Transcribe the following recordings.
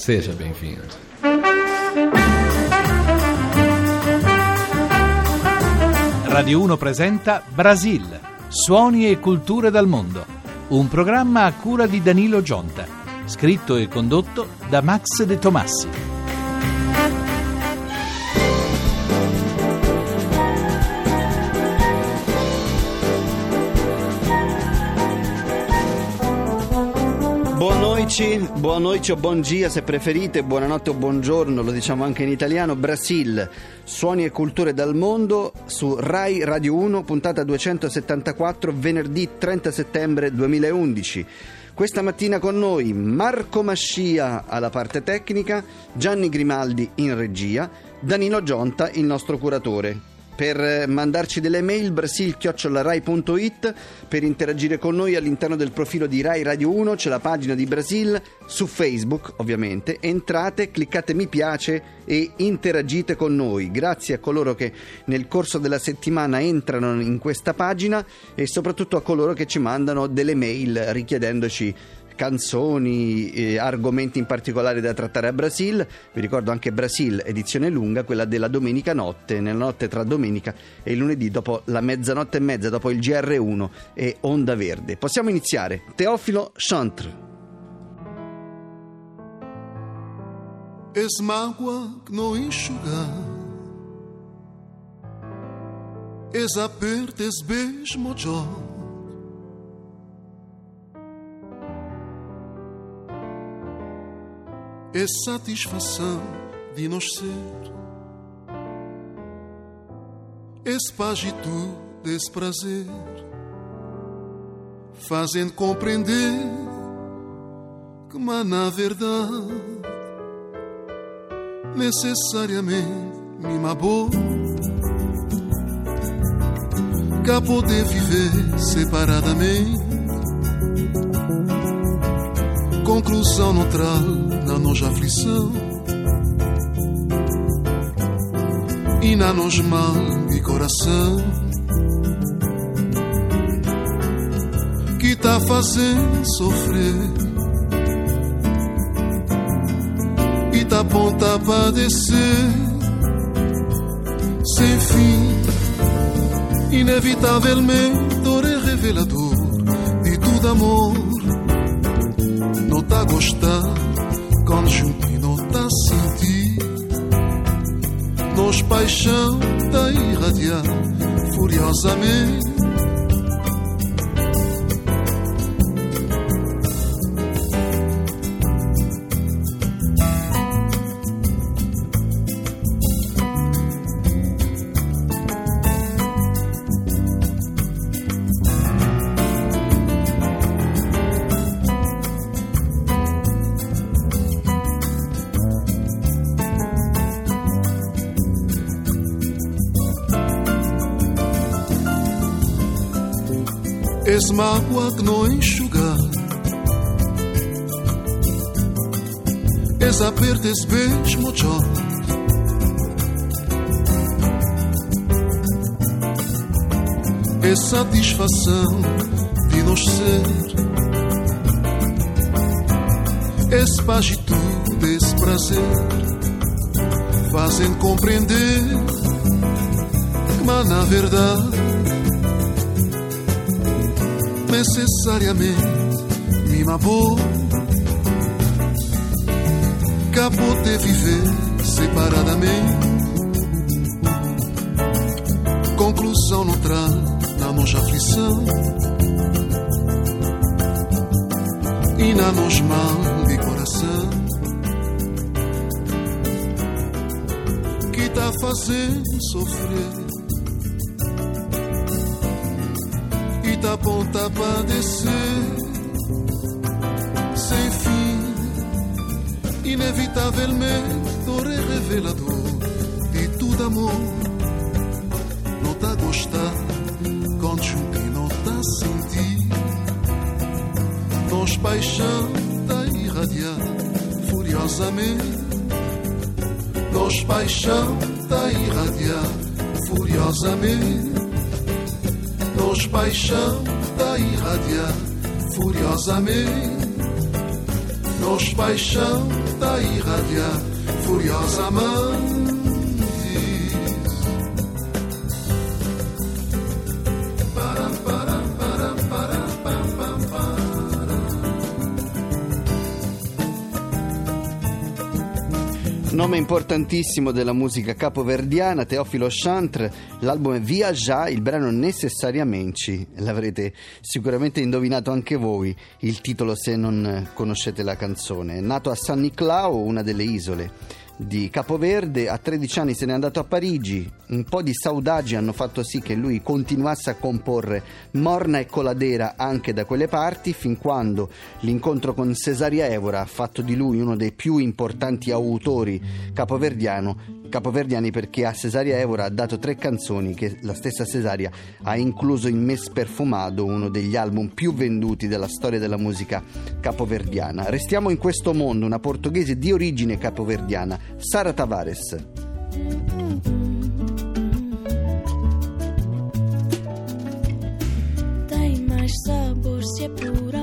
Seja bem-vindo. Radio 1 presenta Brasil, suoni e culture dal mondo. Un programma a cura di Danilo Gionta, scritto e condotto da Max De Tomassi. Boa noite o buon dia se preferite, buonanotte o buongiorno, lo diciamo anche in italiano, Brasil, suoni e culture dal mondo su Rai Radio 1, puntata 274, venerdì 30 settembre 2011. Questa mattina con noi Marco Mascia alla parte tecnica, Gianni Grimaldi in regia, Danilo Gionta il nostro curatore per mandarci delle mail brasil.rai.it per interagire con noi all'interno del profilo di Rai Radio 1 c'è la pagina di Brasil su Facebook ovviamente. Entrate, cliccate mi piace e interagite con noi. Grazie a coloro che nel corso della settimana entrano in questa pagina e soprattutto a coloro che ci mandano delle mail richiedendoci canzoni, eh, argomenti in particolare da trattare a Brasil. Vi ricordo anche Brasil, edizione lunga, quella della domenica notte, nella notte tra domenica e lunedì dopo la mezzanotte e mezza, dopo il GR1 e Onda Verde. Possiamo iniziare. Teofilo Chantre. Esse mágoa que não enxugar esse beijo mojó É satisfação de nos ser Esse paz e tudo, esse prazer Fazendo compreender Que mas na verdade. Necessariamente me boa Cá poder viver separadamente. Conclusão neutral na nossa aflição. E na nos mal de coração. Que tá fazendo sofrer. E tá ponta pra descer sem fim. Inevitavelmente dor é revelador de tudo amor. Não tá gostar junto e não tá sentir. Nos paixão tá irradiar furiosamente nos que não enxugar. Es apertes vez mucho. É satisfação de nos ser. Es pagitude, es prazer. Fazem compreender, mas na verdade necessariamente mima boa Acabou de viver separadamente. Conclusão neutral na nossa aflição. E na nos mal de coração. Que tá fazendo sofrer da ponta pra descer sem fim. Inevitavelmente, dor é revelador de tudo amor. Não tá gostar, quando junto e não tá sentir. Nós paixão tá irradiar furiosamente. Nós paixão tá irradiar furiosamente nos paixão da irradiar furiosamente. Nos paixão está a irradiar furiosamente. Nome importantissimo della musica capoverdiana, Teofilo Chantre, l'album è Viaggia, il brano Necessariamente, l'avrete sicuramente indovinato anche voi, il titolo se non conoscete la canzone. È nato a San Niclao, una delle isole di Capoverde, a 13 anni se n'è andato a Parigi, un po' di saudagi hanno fatto sì che lui continuasse a comporre Morna e Coladera anche da quelle parti, fin quando l'incontro con Cesaria Evora ha fatto di lui uno dei più importanti autori capoverdiano capoverdiani perché a Cesaria Evora ha dato tre canzoni che la stessa Cesaria ha incluso in Mes Perfumado, uno degli album più venduti della storia della musica capoverdiana. Restiamo in questo mondo, una portoghese di origine capoverdiana, Sara Tavares. Tem mais sabor se é por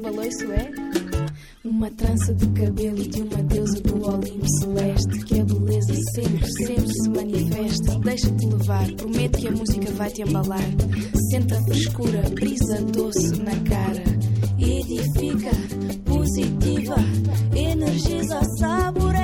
meu balanço é uma trança de cabelo de uma deusa do Olimpo celeste. Que a beleza sempre, sempre se manifesta. Deixa-te levar, prometo que a música vai te embalar. Senta a frescura, brisa doce na cara. Edifica, positiva, energiza, saboreia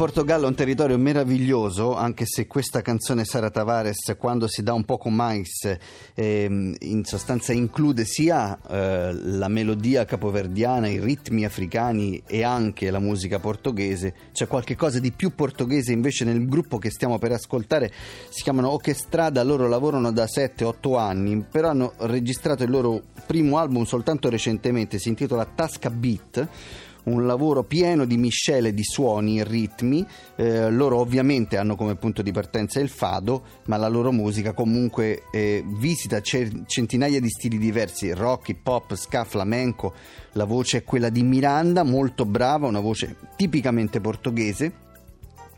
Portogallo è un territorio meraviglioso, anche se questa canzone Sara Tavares, quando si dà un poco mais, ehm, in sostanza include sia eh, la melodia capoverdiana, i ritmi africani e anche la musica portoghese. C'è qualche cosa di più portoghese invece nel gruppo che stiamo per ascoltare, si chiamano Orchestrada, loro lavorano da 7-8 anni, però hanno registrato il loro primo album soltanto recentemente, si intitola Tasca Beat un lavoro pieno di miscele di suoni e ritmi. Eh, loro ovviamente hanno come punto di partenza il fado, ma la loro musica comunque eh, visita centinaia di stili diversi, rock, hip hop, ska, flamenco. La voce è quella di Miranda, molto brava, una voce tipicamente portoghese.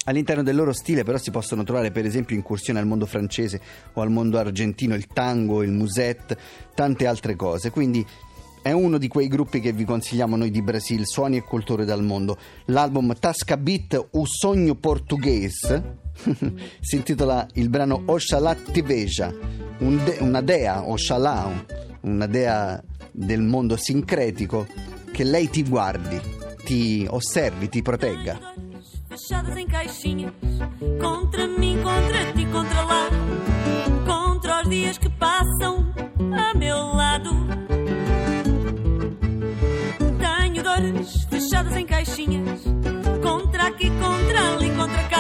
All'interno del loro stile però si possono trovare per esempio incursioni al mondo francese o al mondo argentino, il tango, il musette, tante altre cose. Quindi è uno di quei gruppi che vi consigliamo noi di Brasil, suoni e culture dal mondo. L'album Tasca Beat O Sogno Portuguese si intitola il brano Oxalá Te Veja, un de- una dea, Oxalá, una dea del mondo sincretico, che lei ti guardi, ti osservi, ti protegga. Fechadas em caixinhas, contra mim, contra ti, contra lá, contra os dias que passam a meu lado. Fechadas em caixinhas. Contra aqui, contra ali, contra